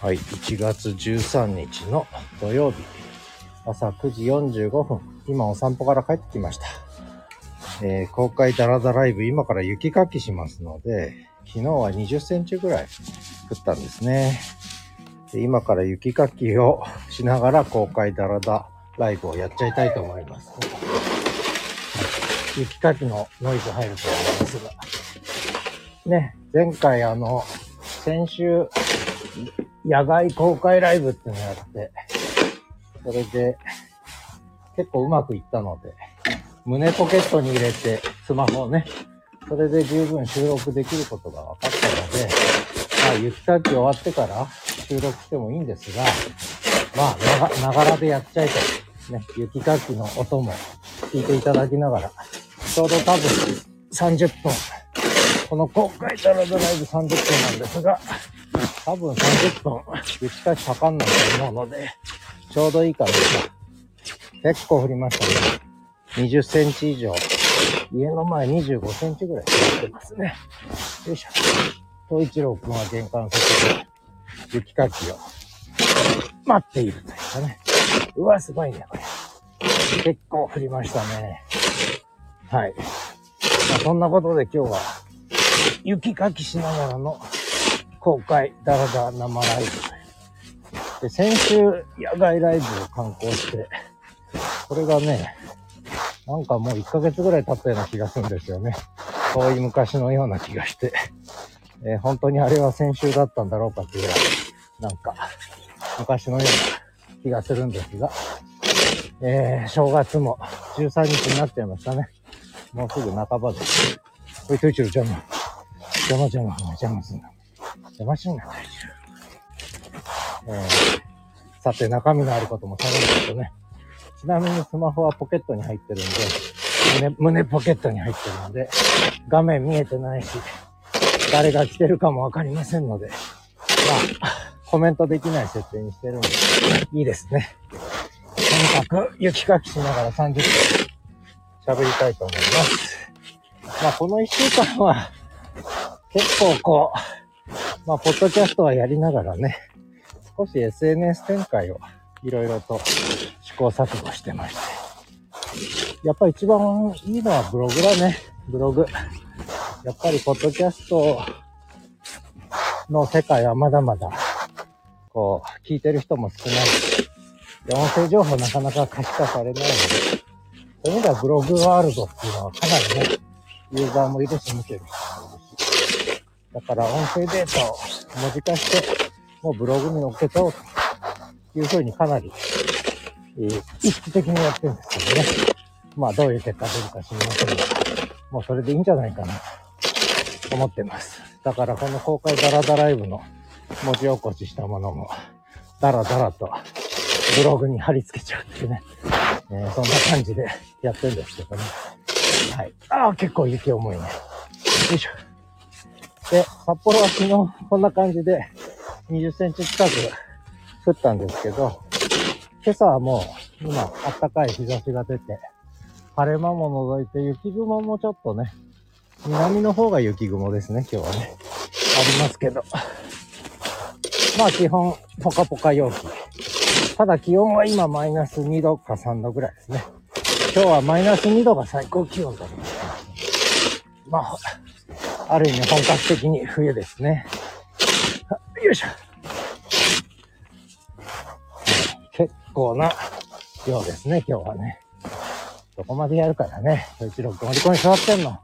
はい、1月13日の土曜日、朝9時45分、今お散歩から帰ってきました。えー公開ダラダライブ、今から雪かきしますので、昨日は20センチぐらい降ったんですね。で今から雪かきをしながら公開ダラダライブをやっちゃいたいと思います。雪かきのノイズ入ると思いますが。ね、前回あの、先週、野外公開ライブっていうのやって、それで、結構うまくいったので、胸ポケットに入れて、スマホをね、それで十分収録できることが分かったので、まあ、雪かき終わってから収録してもいいんですが、まあ、ながらでやっちゃいと。ね、雪かきの音も聞いていただきながら、ちょうど多分30分、この公開ダラダライブ30分なんですが、多分30分雪かきかかんないと思うので、ちょうどいいかなと。結構降りましたね。20センチ以上。家の前25センチぐらい降ってますね。よいしょ。東一郎くんは玄関先で雪かきを待っているというかね。うわ、すごいね、これ。結構降りましたね。はい。まあ、そんなことで今日は雪かきしながらの公開ダラダ生ライブ。で、先週野外ライブを観光して、これがね、なんかもう1ヶ月ぐらい経ったような気がするんですよね。遠い昔のような気がして、えー本当にあれは先週だったんだろうかっていうぐらい、なんか昔のような気がするんですが、えー正月も13日になっちゃいましたね。もうすぐ半ばです。おい、トイチル邪魔。邪魔邪魔、邪魔すんな。邪魔しんな、えさて、中身のあることも喋るんですとね。ちなみにスマホはポケットに入ってるんで、胸、胸ポケットに入ってるので、画面見えてないし、誰が来てるかもわかりませんので、まあ、コメントできない設定にしてるんで、いいですね。とにかく雪かきしながら30分喋りたいと思います。まあ、この1週間は、結構こう、まあ、ポッドキャストはやりながらね、少し SNS 展開をいろいろと試行錯誤してまして。やっぱ一番いいのはブログだね。ブログ。やっぱりポッドキャストの世界はまだまだ、こう、聞いてる人も少ない。で、音声情報なかなか可視化されないので、そういう意味ではブログワールドっていうのはかなりね、ユーザーもいるし見てるし。だから音声データを文字化して、もうブログに載っけちゃおうというふうにかなり、えー意識的にやってるんですけどね。まあどういう結果出るか知りませんが、もうそれでいいんじゃないかなと思ってます。だからこの公開ダラダライブの文字起こししたものも、ダラダラとブログに貼り付けちゃうっていうね。えーそんな感じでやってるんですけどね。はい。ああ、結構雪重いね。よいしょ。で、札幌は昨日こんな感じで20センチ近く降ったんですけど、今朝はもう今暖かい日差しが出て、晴れ間も除いて雪雲もちょっとね、南の方が雪雲ですね、今日はね。ありますけど。まあ基本、ポカポカ陽気。ただ気温は今マイナス2度か3度ぐらいですね。今日はマイナス2度が最高気温だと思います。まあ、ある意味本格的に冬ですね。よいしょ。結構な量ですね、今日はね。どこまでやるからね。そいつろくん、ここに座ってんの。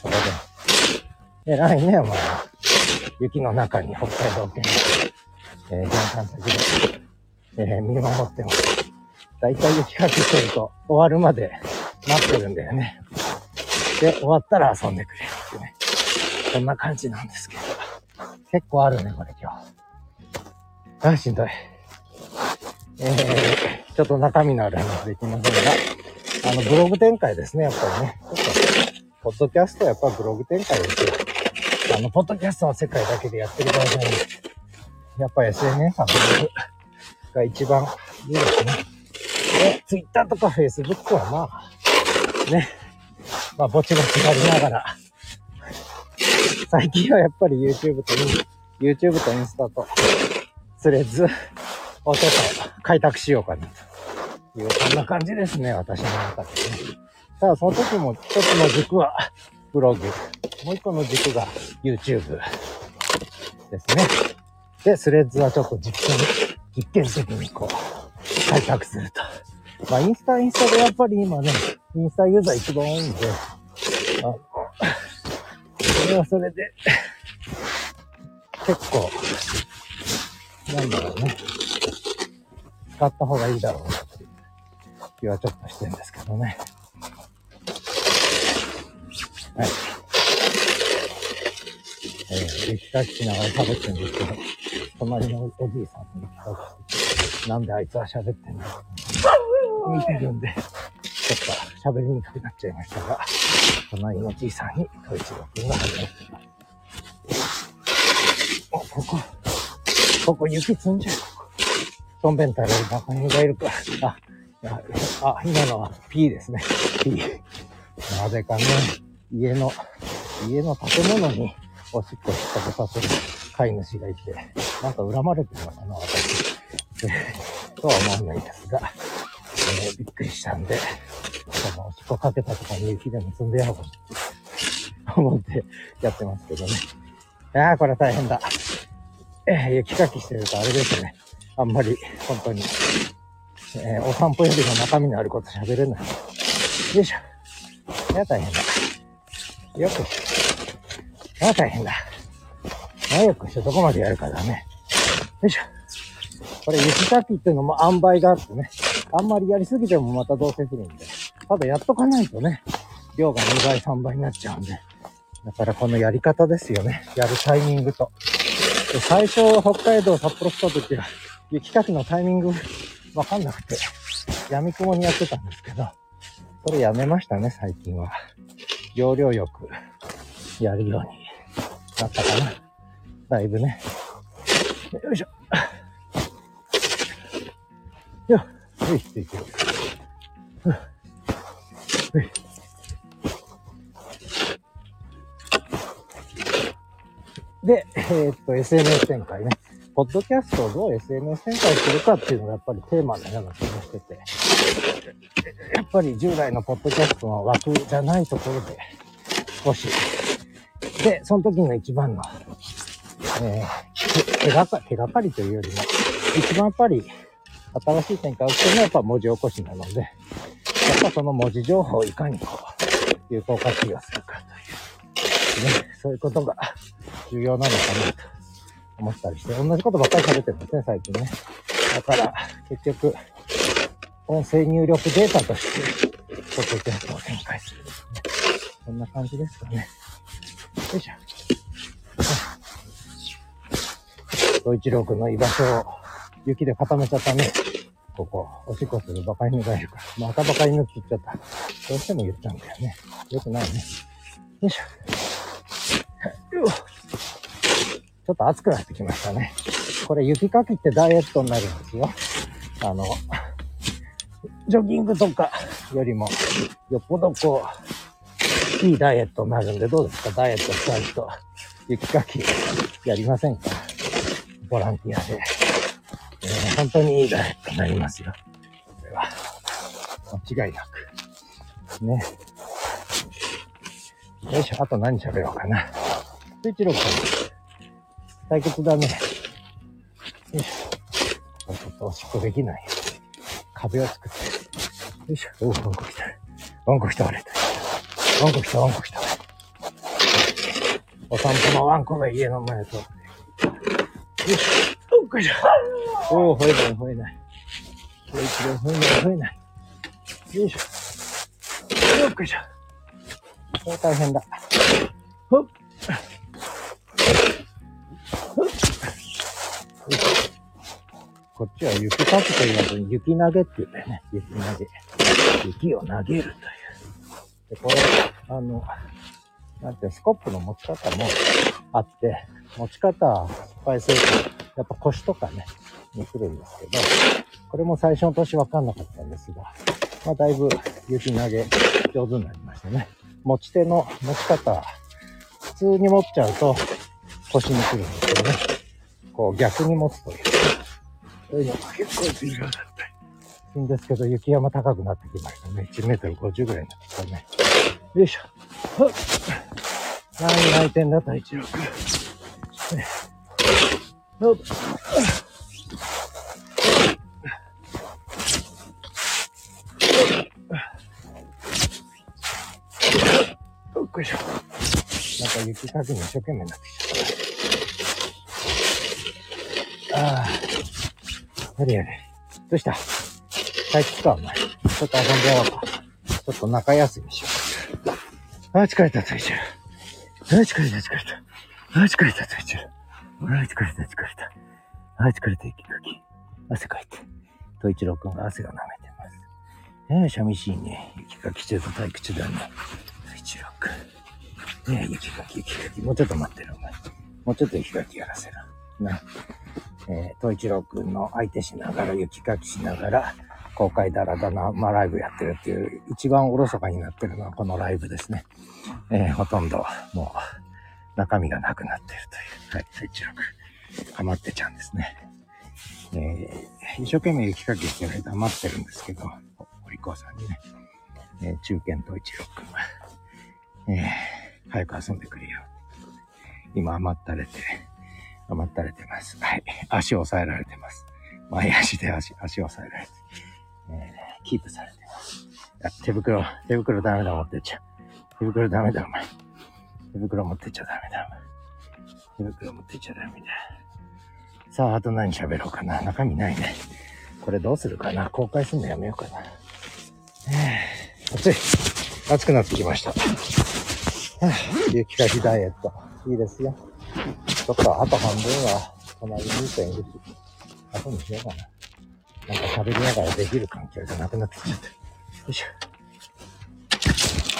それで。偉いね、お前は。雪の中に北海道県、えー、玄関先で、えー見守ってます。だいたい雪かきしてると終わるまで待ってるんだよね。で、終わったら遊んでくれるっていうね。そんな感じなんですけど。結構あるね、これ今日。あ、しんどい。えー、ちょっと中身のある話できませんが、あの、ブログ展開ですね、やっぱりね。ちょっと、ポッドキャストはやっぱブログ展開ですよ。あの、ポッドキャストの世界だけでやってる場合じゃないんでやっぱ SNS はブログが一番いいですね。で、Twitter とか Facebook はまあ、ね、まあ、ぼちぼちやりながら、最近はやっぱり YouTube と、YouTube とインスタとスレッズをちょっと開拓しようかなという、そんな感じですね、私の中でね。ただその時も一つの軸はブログ、もう一個の軸が YouTube ですね。で、スレッズはちょっと実験、実験的にこう、開拓すると。まあ、インスタ、インスタでやっぱり今ね、インスタユーザー一番多いんで、れはそれで、結構、なんだろうね。使った方がいいだろうなっていう気はちょっとしてるんですけどね。はい。えー、雪かきしながら喋ってるんですけど、隣のおじいさんに雪か、なんであいつは喋ってんの？見てるんで、ちょっと喋りにくくなっちゃいましたが、隣のじいさんに、統一郎くんが始まってます。お、ここ、ここ雪積んじゃう。トンベン太郎バカにがいるか。あ、あ、今のは P ですね。P。なぜかね、家の、家の建物におしっこ引っかけさせる飼い主がいて、なんか恨まれてるのかな、私。えとは思わないですが、えーびっくりしたんで、そのおしっこかけたとかに雪でも積んでやろうかな思ってやってますけどね。いやー、これ大変だ。えー雪かきしてるとあれですね。あんまり、本当に、えーお散歩よりも中身のあること喋れない。よいしょ。いや、大変だ。よくしょ。あ、大変だ。あ、よくしょ。どこまでやるかだね。よいしょ。これ雪かきっていうのも塩梅があってね。あんまりやりすぎてもまたどうせ降るんで。ただやっとかないとね、量が2倍3倍になっちゃうんで。だからこのやり方ですよね。やるタイミングと。で最初、北海道札幌来た時は、雪かきのタイミングわかんなくて、闇雲にやってたんですけど、それやめましたね、最近は。要領よくやるようになったかな。だいぶね。よいしょ。よっ、よい、ついてる。で、えーっと、SNS 展開ね。ポッドキャストをどう SNS 展開するかっていうのがやっぱりテーマのような気がしてて、やっぱり従来のポッドキャストの枠じゃないところで少し、で、その時の一番の、えー手がか手がかりというよりも、一番やっぱり新しい展開をしてるのはやっぱ文字起こしなので、やっぱその文字情報をいかにこう、有効活用するかという、ね、そういうことが重要なのかなと思ったりして、同じことばっかり喋ってるんですね、最近ね。だから、結局、音声入力データとして、ポッドキャストを展開する、ね。そんな感じですかね。よいしょ。総一郎くんの居場所を雪で固めちゃったね。ここ、おしっこするバカ犬がいるから。またバカ犬って言っちゃった。どうしても言っちゃうんだよね。よくないね。よいしょ。ちょっと暑くなってきましたね。これ雪かきってダイエットになるんですよ。あの、ジョギングとかよりも、よっぽどこう、いいダイエットになるんで、どうですか？ダイエットしたい人、雪かきやりませんか？ボランティアで。本当にいいダイエットになりますよ。これは、間違いなく。ね。よいしょ、あと何喋ろうかな。スイッチロック対決だね。よいしょ。ちょっとおしっこできない。壁を作って。よいしょ。おう、ワンコ来た。ワンコ来た、あれ。ワンコ来た、ワンコ来た。お散歩のワンコが家の前と。よいしょ。おっこいしょ。おお、吠えない、吠えない。こいつが吠えない、吠えない。よいしょ。よっこいしょ。大変だ。ほっ。こっちは雪かきと言わずに雪投げって言うんだよね。雪投げ。雪を投げるという。で、これ、あの、なんていうスコップの持ち方もあって、持ち方失敗すると、やっぱ腰とかね、に来るんですけど、これも最初の年わかんなかったんですが、まあだいぶ雪投げ上手になりましたね。持ち手の持ち方、普通に持っちゃうと腰に来るんですけどね。こう逆に持つという。そういうのが結構重要だったり。いいんですけど、雪山高くなってきましたね。1メートル50ぐらいになってきたね。よいしょ。何泣いてんだ、太一郎くん。ねほっ。よっいしょ。なんか雪かきに一生懸命になってきちゃった。ああ。やれやれ。どうした？帰ってきたお前。ちょっと遊んでやろうか。ちょっと中休みしよう。ああ、疲れた、ついちゃう。ああ、疲れた、疲れた。ああ、疲れた、ついちゃう。ああ、疲れた、疲れた。ああ、疲れた、息かき。汗かいて。と一郎くんが汗が舐めてます。ええ、寂しいね。雪かき中と退屈だね。ねえ、雪かき、雪かき。もうちょっと待ってる、お前。もうちょっと雪かきやらせる。な。えー、東一郎くんの相手しながら、雪かきしながら、公開だらだな、まあ、ライブやってるっていう、一番おろそかになってるのはこのライブですね。えー、ほとんど、もう、中身がなくなってるという。はい、東一郎くん。かまってちゃうんですね。えー、一生懸命雪かきしてる間待ってるんですけど、お利口さんにね、えー、中堅東一郎くんは、えー、早く遊んでくれよ。今甘ったれて、甘ったれてます。はい。足を押さえられてます。前足で足、足を押さえられて、えー、キープされてます。手袋、手袋ダメだ、持ってっちゃう。手袋ダメだ、お前。手袋持ってっちゃダメだ、お前。手袋持ってっちゃダメだ。さあ、あと何喋ろうかな。中身ないね。これどうするかな。公開するのやめようかな。えー、暑い。暑くなってきました。はあ雪かきダイエット。いいですよ。ちょっとあと半分は隣にいているし、後にしようかな。なんか喋りながらできる環境じゃなくなってきちゃった。よいしょ。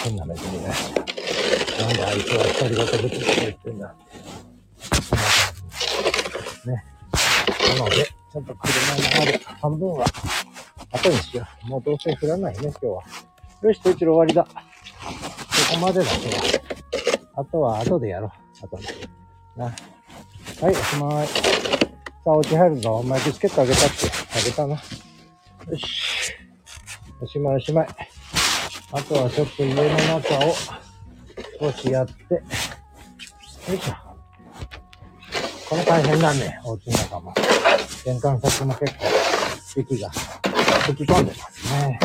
変な目で見な。んであいつは独り言ぶつぶつ言ってんだって。そんな感じね。なので、ちょっと車のある半分は後にしよう。もうどうせ降らないね、今日は。よし、と一郎終わりだ。ここまでだ、今日は。あとは後でやろう。後で。な。はい、おしまい。さあ、お家入るぞ。お前ビスケットあげたって。あげたな。よし。おしまいおしまい。あとはちょっと家の中を少しやって。よいしょ。これ大変だね。お家の中も。玄関先も結構雪が吹き込んでますね。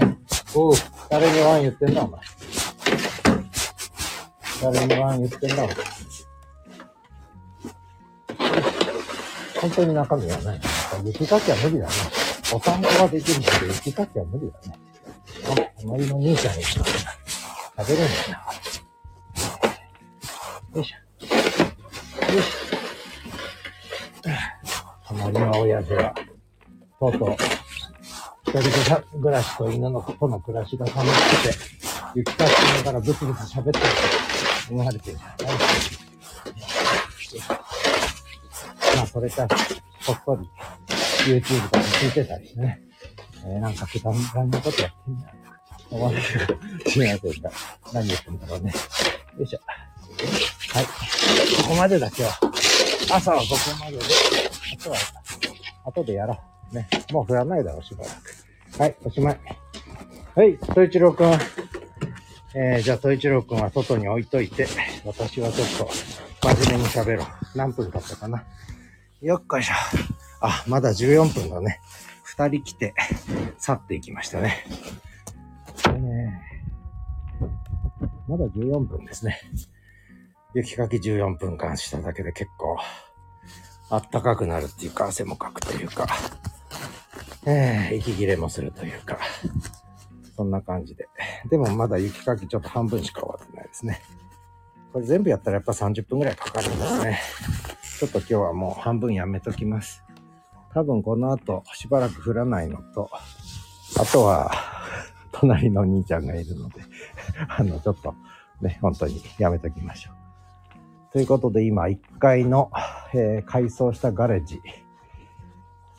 ねおう、誰にワン言ってんだ、お前。誰にワン言ってんだ、本当に中身はない。雪かきは無理だね。お散歩ができるけど、雪かきは無理だね。あ、隣の兄ちゃんにしか食べれないな。よいしょ。よいしょ。隣の親父は、とうとう、一人暮らしと犬の子との暮らしが楽しくて、雪かきしながらブツブツ喋ってる思われてるじゃないまあ、それから、こっそり、YouTube とか聞いてたりしてね。えー、なんか、くだらんなことやってんだ、思われてる。すいませんが、何言ってんだろうね。よいしょ。はい。ここまでだ、今日。朝はここまでで、あとは、後でやろう。ね。もう降らないだろう、しばらく。はい、おしまい。はい、戸一郎くん。えー、じゃあ、戸一郎くんは外に置いといて、私はちょっと、真面目に喋ろう。何分経ったかな？よっこいしょ。あ、まだ14分だね。二人来て、去っていきましたね。えー、まだ14分ですね。雪かき14分間しただけで結構、あったかくなるっていうか、汗もかくというか、えー、息切れもするというか、そんな感じで。でもまだ雪かきちょっと半分しか終わってないですね。これ全部やったらやっぱ30分くらいかかるんですね。ちょっと今日はもう半分やめときます。多分この後しばらく降らないのと、あとは隣のお兄ちゃんがいるので、あの、ちょっとね、本当にやめときましょう。ということで今1階の、えー改装したガレージ、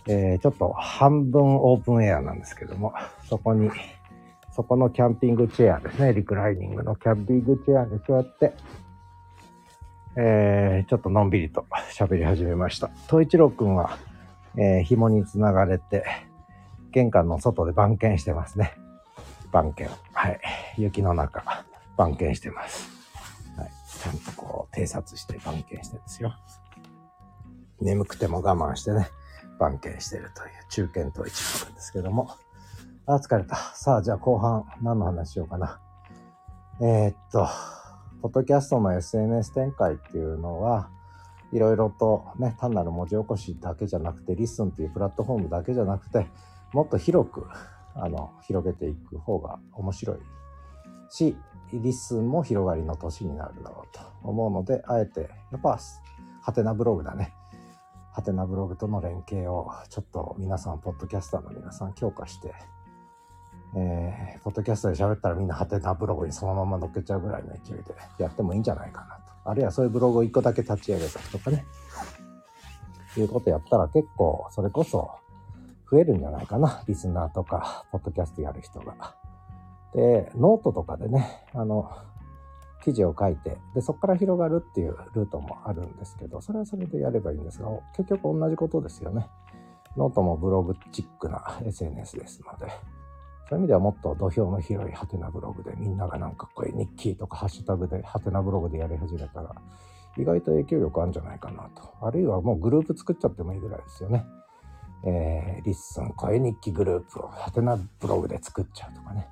えーちょっと半分オープンエアなんですけども、そこに、そこのキャンピングチェアですね、リクライニングのキャンピングチェアに座って、えー、ちょっとのんびりと喋り始めました。東一郎くんは、えー、紐につながれて、玄関の外で番犬してますね。番犬。はい。雪の中、番犬してます。はい。ちゃんとこう、偵察して番犬してるんですよ。眠くても我慢してね、番犬してるという中堅統一郎くんですけども。あ、疲れた。さあ、じゃあ後半、何の話しようかな。えー、っと、ポッドキャストの SNS 展開っていうのは、いろいろとね、単なる文字起こしだけじゃなくて、リスンっていうプラットフォームだけじゃなくて、もっと広く、あの、広げていく方が面白いし、リスンも広がりの年になるだろうと思うので、あえて、やっぱ、ハテナブログだね。ハテナブログとの連携を、ちょっと皆さん、ポッドキャスターの皆さん強化して、えー、ポッドキャストで喋ったらみんなはてなブログにそのまま乗っけちゃうぐらいの勢いでやってもいいんじゃないかなと。あるいはそういうブログを一個だけ立ち上げたとかね。いうことやったら結構それこそ増えるんじゃないかな。リスナーとか、ポッドキャストやる人が。で、ノートとかでね、あの、記事を書いて、で、そこから広がるっていうルートもあるんですけど、それはそれでやればいいんですが、結局同じことですよね。ノートもブログチックな SNS ですので、そういう意味ではもっと土俵の広いはてなブログでみんながなんかこう日記とかハッシュタグではてなブログでやり始めたら意外と影響力あるんじゃないかなと。あるいはもうグループ作っちゃってもいいぐらいですよね。えー、 LISTEN 声日記グループをはてなブログで作っちゃうとかね。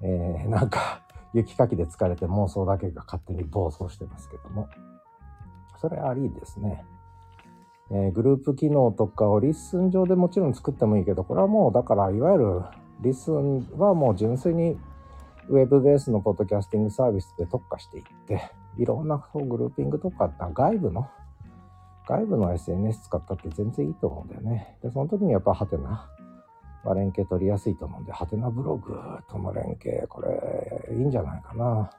えー、なんか雪かきで疲れて妄想だけが勝手に暴走してますけども。それありですね。えー、グループ機能とかを LISTEN 上でもちろん作ってもいいけど、これはもうだからいわゆる LISTEN はもう純粋にウェブベースのポッドキャスティングサービスで特化していって、いろんなグルーピングとか外部の、外部の SNS 使ったって全然いいと思うんだよね。で、その時にやっぱはてなは連携取りやすいと思うんで、はてなブログとの連携、これいいんじゃないかな。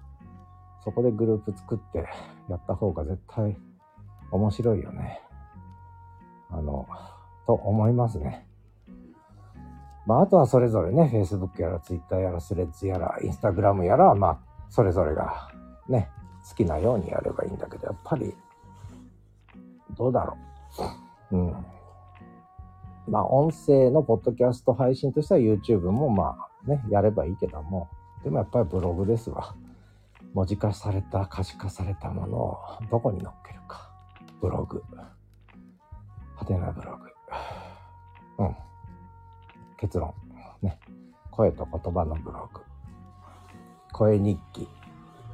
そこでグループ作ってやった方が絶対面白いよね。あの、と思いますね。まあ、あとはそれぞれね、Facebook やら Twitter やらスレッズやら Instagram やら、まあ、それぞれがね、好きなようにやればいいんだけど、やっぱり、どうだろう。うん。まあ、音声のポッドキャスト配信としては YouTube もまあね、やればいいけども、でもやっぱりブログですわ。文字化された、可視化されたものをどこに載っけるか。ブログ。はてなブログ。うん。結論。ね。声と言葉のブログ。声日記。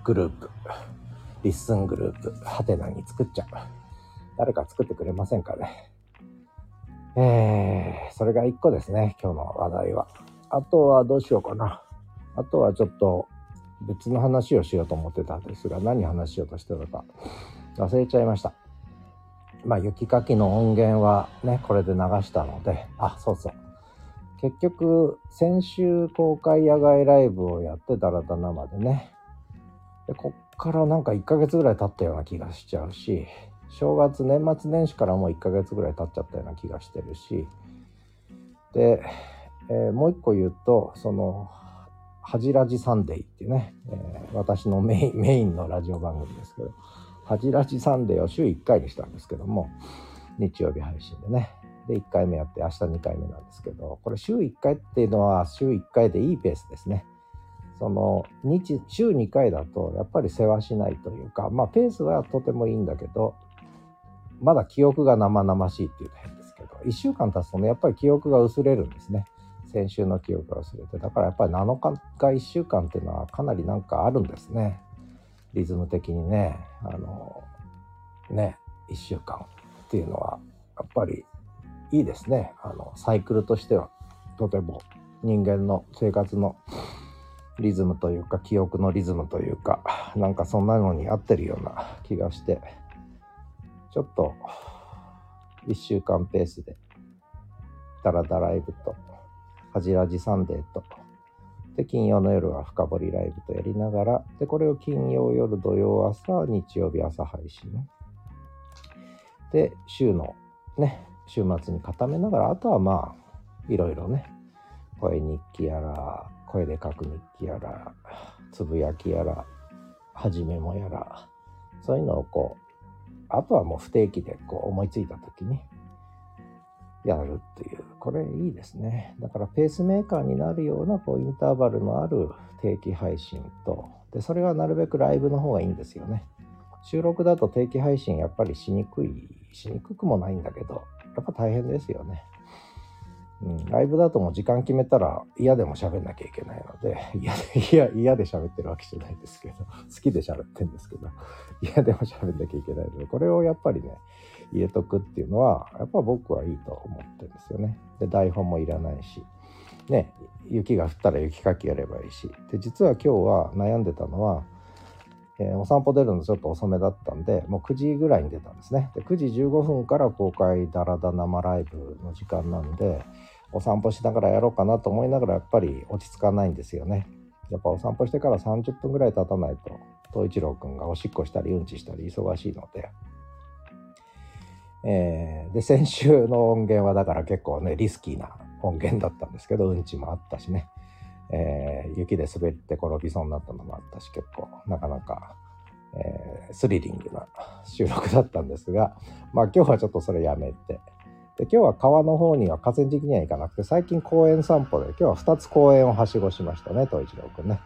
グループ。 LISTEN グループ。はてなに作っちゃう。誰か作ってくれませんかね。えー、それが一個ですね。今日の話題は。あとはどうしようかな。あとはちょっと別の話をしようと思ってたんですが、何話しようとしてたか忘れちゃいました。まあ、雪かきの音源はね、これで流したので、あ、そうそう。結局、先週公開野外ライブをやってダラダ生でね。で、こっからなんか1ヶ月ぐらい経ったような気がしちゃうし、正月、年末年始からもう1ヶ月ぐらい経っちゃったような気がしてるし、で、えー、もう一個言うと、その、ハジラジサンデーっていうね、えー、私のメイン メインのラジオ番組ですけど、ハジラジサンデーを週1回にしたんですけども、日曜日配信でね、で、1回目やって、明日2回目なんですけど、これ週1回っていうのは週1回でいいペースですね。その、日、週2回だと、やっぱり世話しないというか、まあ、ペースはとてもいいんだけど、まだ記憶が生々しいっていうと変ですけど、1週間経つとね、やっぱり記憶が薄れるんですね。先週の記憶が薄れて。だからやっぱり7日か1週間っていうのはかなりなんかあるんですね。リズム的にね。あの、ね、1週間っていうのは、やっぱりいいですね。あの、サイクルとしては、とても人間の生活のリズムというか、記憶のリズムというか、なんかそんなのに合ってるような気がして、ちょっと、1週間ペースで、ダラダライブと、ハジラジサンデーと、で、金曜の夜は深掘りライブとやりながら、で、これを金曜夜、土曜朝、日曜日朝配信。で、週のね、週末に固めながら、あとはまあ、いろいろね、声日記やら、声で書く日記やら、つぶやきやら、はじめもやら、そういうのをこう、あとはもう不定期でこう思いついた時にやるっていう、これいいですね。だからペースメーカーになるようなこうインターバルのある定期配信と、で、それはなるべくライブの方がいいんですよね。収録だと定期配信やっぱりしにくい、しにくくもないんだけど、やっぱ大変ですよね。うん、ライブだともう時間決めたら嫌でも喋んなきゃいけないので、嫌で、嫌、嫌で喋ってるわけじゃないですけど、好きで喋ってるんですけど、嫌でも喋んなきゃいけないので、これをやっぱりね、入れとくっていうのは、やっぱ僕はいいと思ってるんですよね。で、台本もいらないし、ね、雪が降ったら雪かきやればいいし。で、実は今日は悩んでたのは、えー、お散歩出るのちょっと遅めだったんで、もう9時ぐらいに出たんですね。で、9時15分から公開ダラダ生ライブの時間なんで、お散歩しながらやろうかなと思いながらやっぱり落ち着かないんですよね。やっぱお散歩してから30分ぐらい経たないと、東一郎くんがおしっこしたりうんちしたり忙しいので、えー、で、先週の音源はだから結構ね、リスキーな音源だったんですけど、うんちもあったしね、えー、雪で滑って転びそうになったのもあったし、結構なかなか、えー、スリリングな収録だったんですが、まあ今日はちょっとそれやめて、で今日は川の方には河川敷には行かなくて、最近公園散歩で、今日は2つ公園をはしごしましたね、東一郎くんね。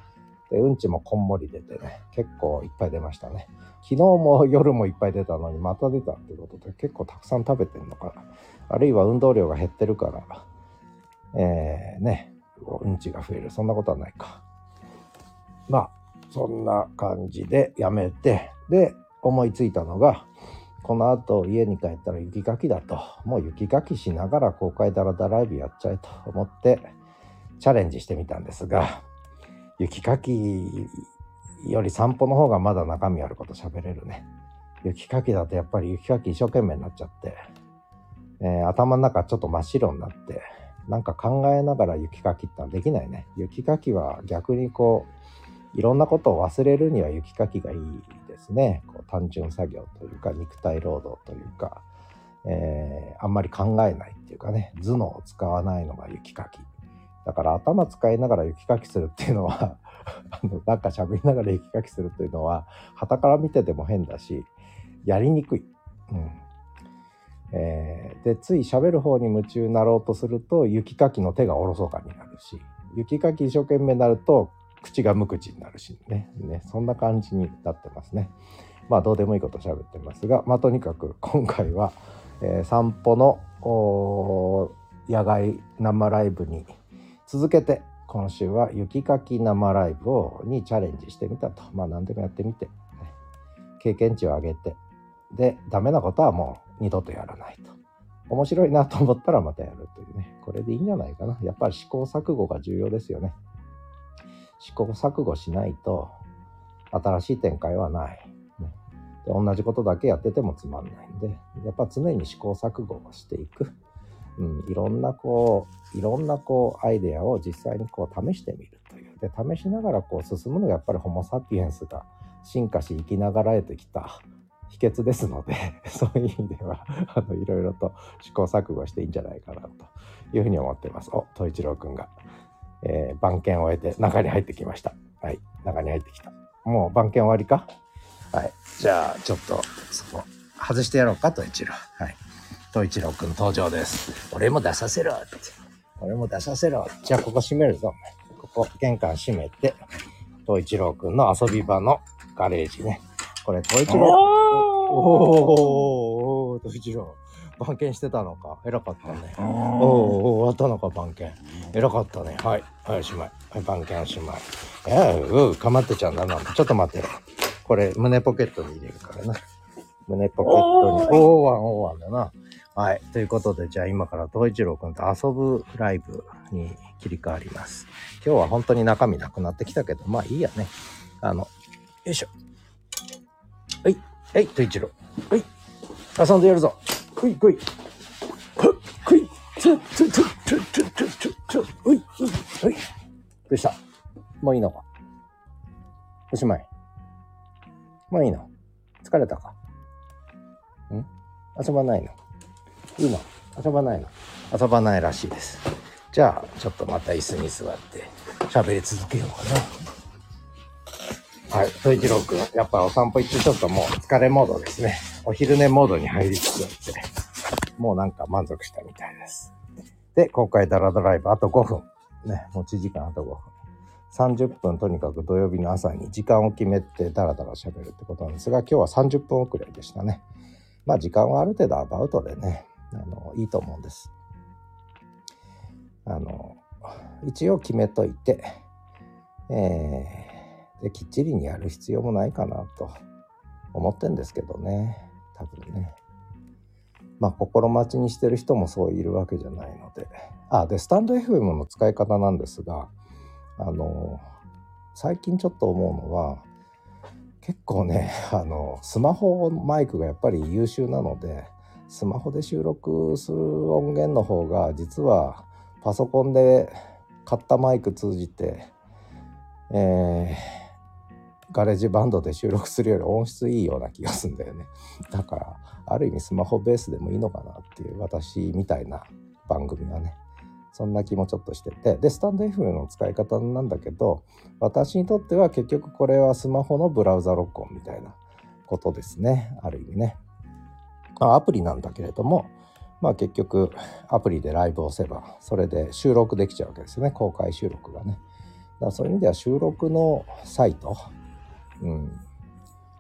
で、うんちもこんもり出てね、結構いっぱい出ましたね。昨日も夜もいっぱい出たのにまた出たっていうことで結構たくさん食べてんのかな。あるいは運動量が減ってるから、えー、ね、うんちが増える。そんなことはないか。まあ、そんな感じでやめて、で、思いついたのが、この後家に帰ったら雪かきだと。もう雪かきしながら公開ダラダライブやっちゃえと思ってチャレンジしてみたんですが、雪かきより散歩の方がまだ中身あること喋れるね。雪かきだとやっぱり雪かき一生懸命になっちゃって、えー、頭の中ちょっと真っ白になって、なんか考えながら雪かきってのはできないね。雪かきは逆にこう、いろんなことを忘れるには雪かきがいいですね。こう単純作業というか、肉体労働というか、えー、あんまり考えないっていうかね、頭脳を使わないのが雪かき。だから頭使いながら雪かきするっていうのは あの、なんか喋りながら雪かきするっていうのは、旗から見てても変だし、やりにくい。うんえー、で、つい喋る方に夢中になろうとすると、雪かきの手がおろそかになるし、雪かき一生懸命になると、口が無口になるしね。ね、そんな感じになってますね。まあ、どうでもいいこと喋ってますが、まあ、とにかく今回は、えー、散歩の野外生ライブに続けて今週は雪かき生ライブをにチャレンジしてみたと。まあ何でもやってみて、ね、経験値を上げて、で、ダメなことはもう二度とやらないと。面白いなと思ったらまたやるというね。これでいいんじゃないかな。やっぱり試行錯誤が重要ですよね。試行錯誤しないと新しい展開はない。ね、で同じことだけやっててもつまんないんで、やっぱ常に試行錯誤をしていく。うん、いろんなこう、いろんなこう、アイデアを実際にこう試してみるという。で、試しながらこう進むのがやっぱりホモ・サピエンスが進化し生きながらえてきた秘訣ですので、そういう意味では、あの、いろいろと試行錯誤していいんじゃないかなというふうに思っています。お、東一郎くんが、えー、番犬を終えて中に入ってきました。はい、中に入ってきた。もう番犬終わりか？はい。じゃあ、ちょっと、そこ、外してやろうか、東一郎。はい。東一郎くん登場です。俺も出させろって。俺も出させろ。じゃあここ閉めるぞ。ここ玄関閉めて、東一郎くんの遊び場のガレージね。これ東一郎。おお東一郎。番犬してたのか。偉かったね。おお終わったのか、番犬。偉かったね。はい。はい、おしまい。はい、番犬おしまい。えー、うかまってちゃんだな。ちょっと待って。これ、胸ポケットに入れるからな。胸ポケットに。おーワン、おーワンだな。はい。ということで、じゃあ今から東一郎くんと遊ぶライブに切り替わります。今日は本当に中身なくなってきたけど、まあいいやね。あの、よいしょ。はい。はい、と一郎。はい。遊んでやるぞ。はいはい。くっくい。ちょ、ちょ、ちょ、ちょ、ちょ、ちょ、ちょ。うい。い。はい。どうした？もういいのか？おしまい。もういいの？疲れたか？ん？遊ばないの？いいの？遊ばないの？遊ばないらしいです。じゃあ、ちょっとまた椅子に座って喋り続けようかな。はい、総一郎くん、やっぱお散歩行ってちょっともう疲れモードですね。お昼寝モードに入りつつあって、もうなんか満足したみたいです。で、今回ダラダライブあと5分。ね、持ち時間あと5分。30分とにかく土曜日の朝に時間を決めてダラダラ喋るってことなんですが、今日は30分遅れでしたね。まあ時間はある程度アバウトでね、あの、いいと思うんです。あの、一応決めといて、えー、で、きっちりにやる必要もないかなと思ってんですけどね。多分ね。まあ、心待ちにしてる人もそういるわけじゃないので。あ、で、スタンド FM の使い方なんですが、あの、最近ちょっと思うのは、結構ね、あの、スマホマイクがやっぱり優秀なので、スマホで収録する音源の方が、実はパソコンで買ったマイク通じて、えー、 GarageBand で収録するより音質いいような気がするんだよね。だから、ある意味スマホベースでもいいのかなっていう、私みたいな番組はね。そんな気もちょっとしてて。で、 stand.fm の使い方なんだけど、私にとっては結局これはスマホのブラウザ録音みたいなことですね。ある意味ね。まあ、アプリなんだけれども、まあ結局アプリでライブを押せば、それで収録できちゃうわけですよね。公開収録がね。だからそういう意味では収録のサイト、うん、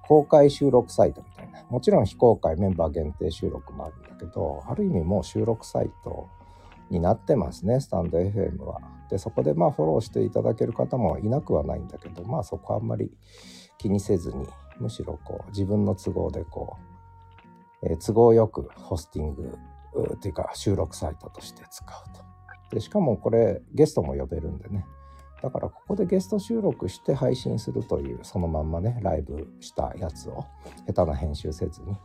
公開収録サイトみたいな。もちろん非公開メンバー限定収録もあるんだけど、ある意味もう収録サイトになってますね、スタンド FM は。で、そこでまあフォローしていただける方もいなくはないんだけど、まあそこはあんまり気にせずに、むしろこう自分の都合でこう、えー都合よくホスティングっていうか収録サイトとして使うと。で、しかもこれゲストも呼べるんでね。だからここでゲスト収録して配信するというそのまんまねライブしたやつを下手な編集せずに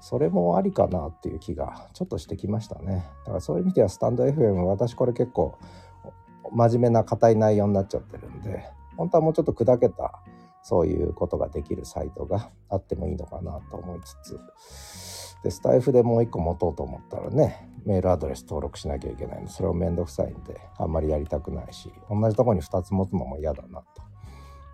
それもありかなっていう気がちょっとしてきましたね。だからそういう意味ではスタンド FM 私これ結構真面目な硬い内容になっちゃってるんで本当はもうちょっと砕けたそういうことができるサイトがあってもいいのかなと思いつつでスタイフでもう一個持とうと思ったらねメールアドレス登録しなきゃいけないんでそれをめんどくさいんであんまりやりたくないし同じとこに2つ持つのも嫌だなと。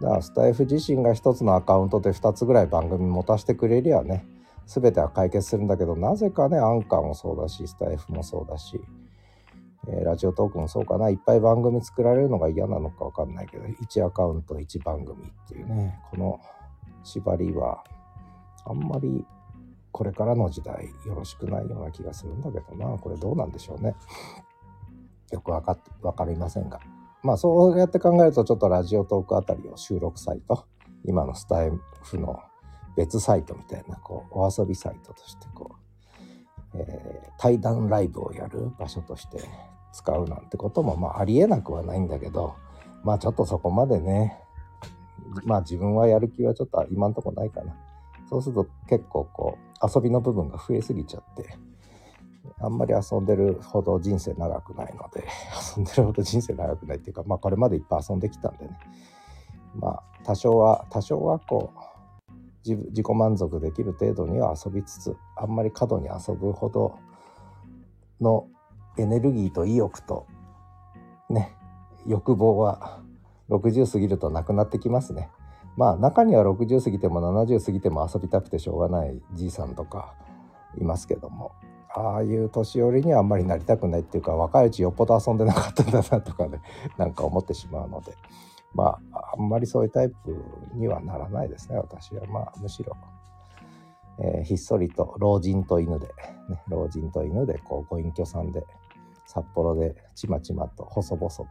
だからスタイフ自身が1つのアカウントで2つぐらい番組持たせてくれりゃね全ては解決するんだけどなぜかねアンカーもそうだしスタイフもそうだし、えーラジオトークもそうかな。いっぱい番組作られるのが嫌なのか分かんないけど1アカウント1番組っていうねこの縛りはあんまりこれからの時代よろしくないような気がするんだけどな。これどうなんでしょうね。よくわかっわかりませんが。まあそうやって考えるとちょっとラジオトークあたりを収録サイト今のスタイフの別サイトみたいなこうお遊びサイトとしてこう、えー対談ライブをやる場所として使うなんてこともまあありえなくはないんだけどまあちょっとそこまでねまあ自分はやる気はちょっと今んとこないかな。そうすると結構こう遊びの部分が増えすぎちゃってあんまり遊んでるほど人生長くないので 遊んでるほど人生長くないっていうかまあこれまでいっぱい遊んできたんでねまあ多少は多少はこう自自己満足できる程度には遊びつつあんまり過度に遊ぶほどのエネルギーと意欲とね欲望は60過ぎるとなくなってきますね。まあ中には60過ぎても70過ぎても遊びたくてしょうがないじいさんとかいますけども。ああいう年寄りにはあんまりなりたくないっていうか若いうちよっぽど遊んでなかったんだなとかね なんか思ってしまうので。まああんまりそういうタイプにはならないですね私は。まあむしろ、えーひっそりと老人と犬で、ね、老人と犬でこうご隠居さんで札幌でちまちまと細々と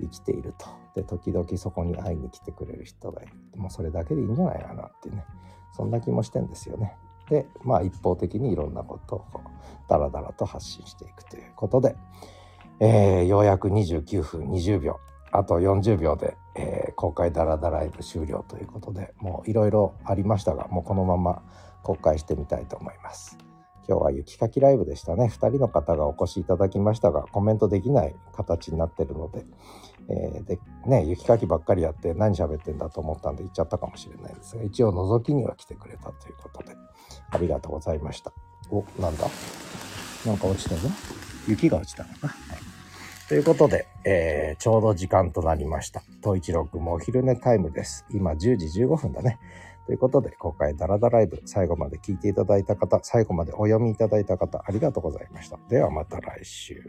生きていると。で、時々そこに会いに来てくれる人がいる。もうそれだけでいいんじゃないかなっていうね。そんな気もしてんですよね。で、まあ一方的にいろんなことをダラダラと発信していくということで、えーようやく29分20秒。あと40秒で、えー公開ダラダライブ終了ということで、もういろいろありましたが、もうこのまま公開してみたいと思います。今日は雪かきライブでしたね。2人の方がお越しいただきましたが、コメントできない形になってるので、えーで、ね、雪かきばっかりやって何喋ってんだと思ったんで言っちゃったかもしれないですが、一応覗きには来てくれたということで、ありがとうございました。お、なんだ？なんか落ちたぞ。雪が落ちたのか。はいということで、えー、ちょうど時間となりました。東一郎くんもお昼寝タイムです。今10時15分だね。ということで、今回ダラダライブ、最後まで聞いていただいた方、最後までお読みいただいた方、ありがとうございました。ではまた来週。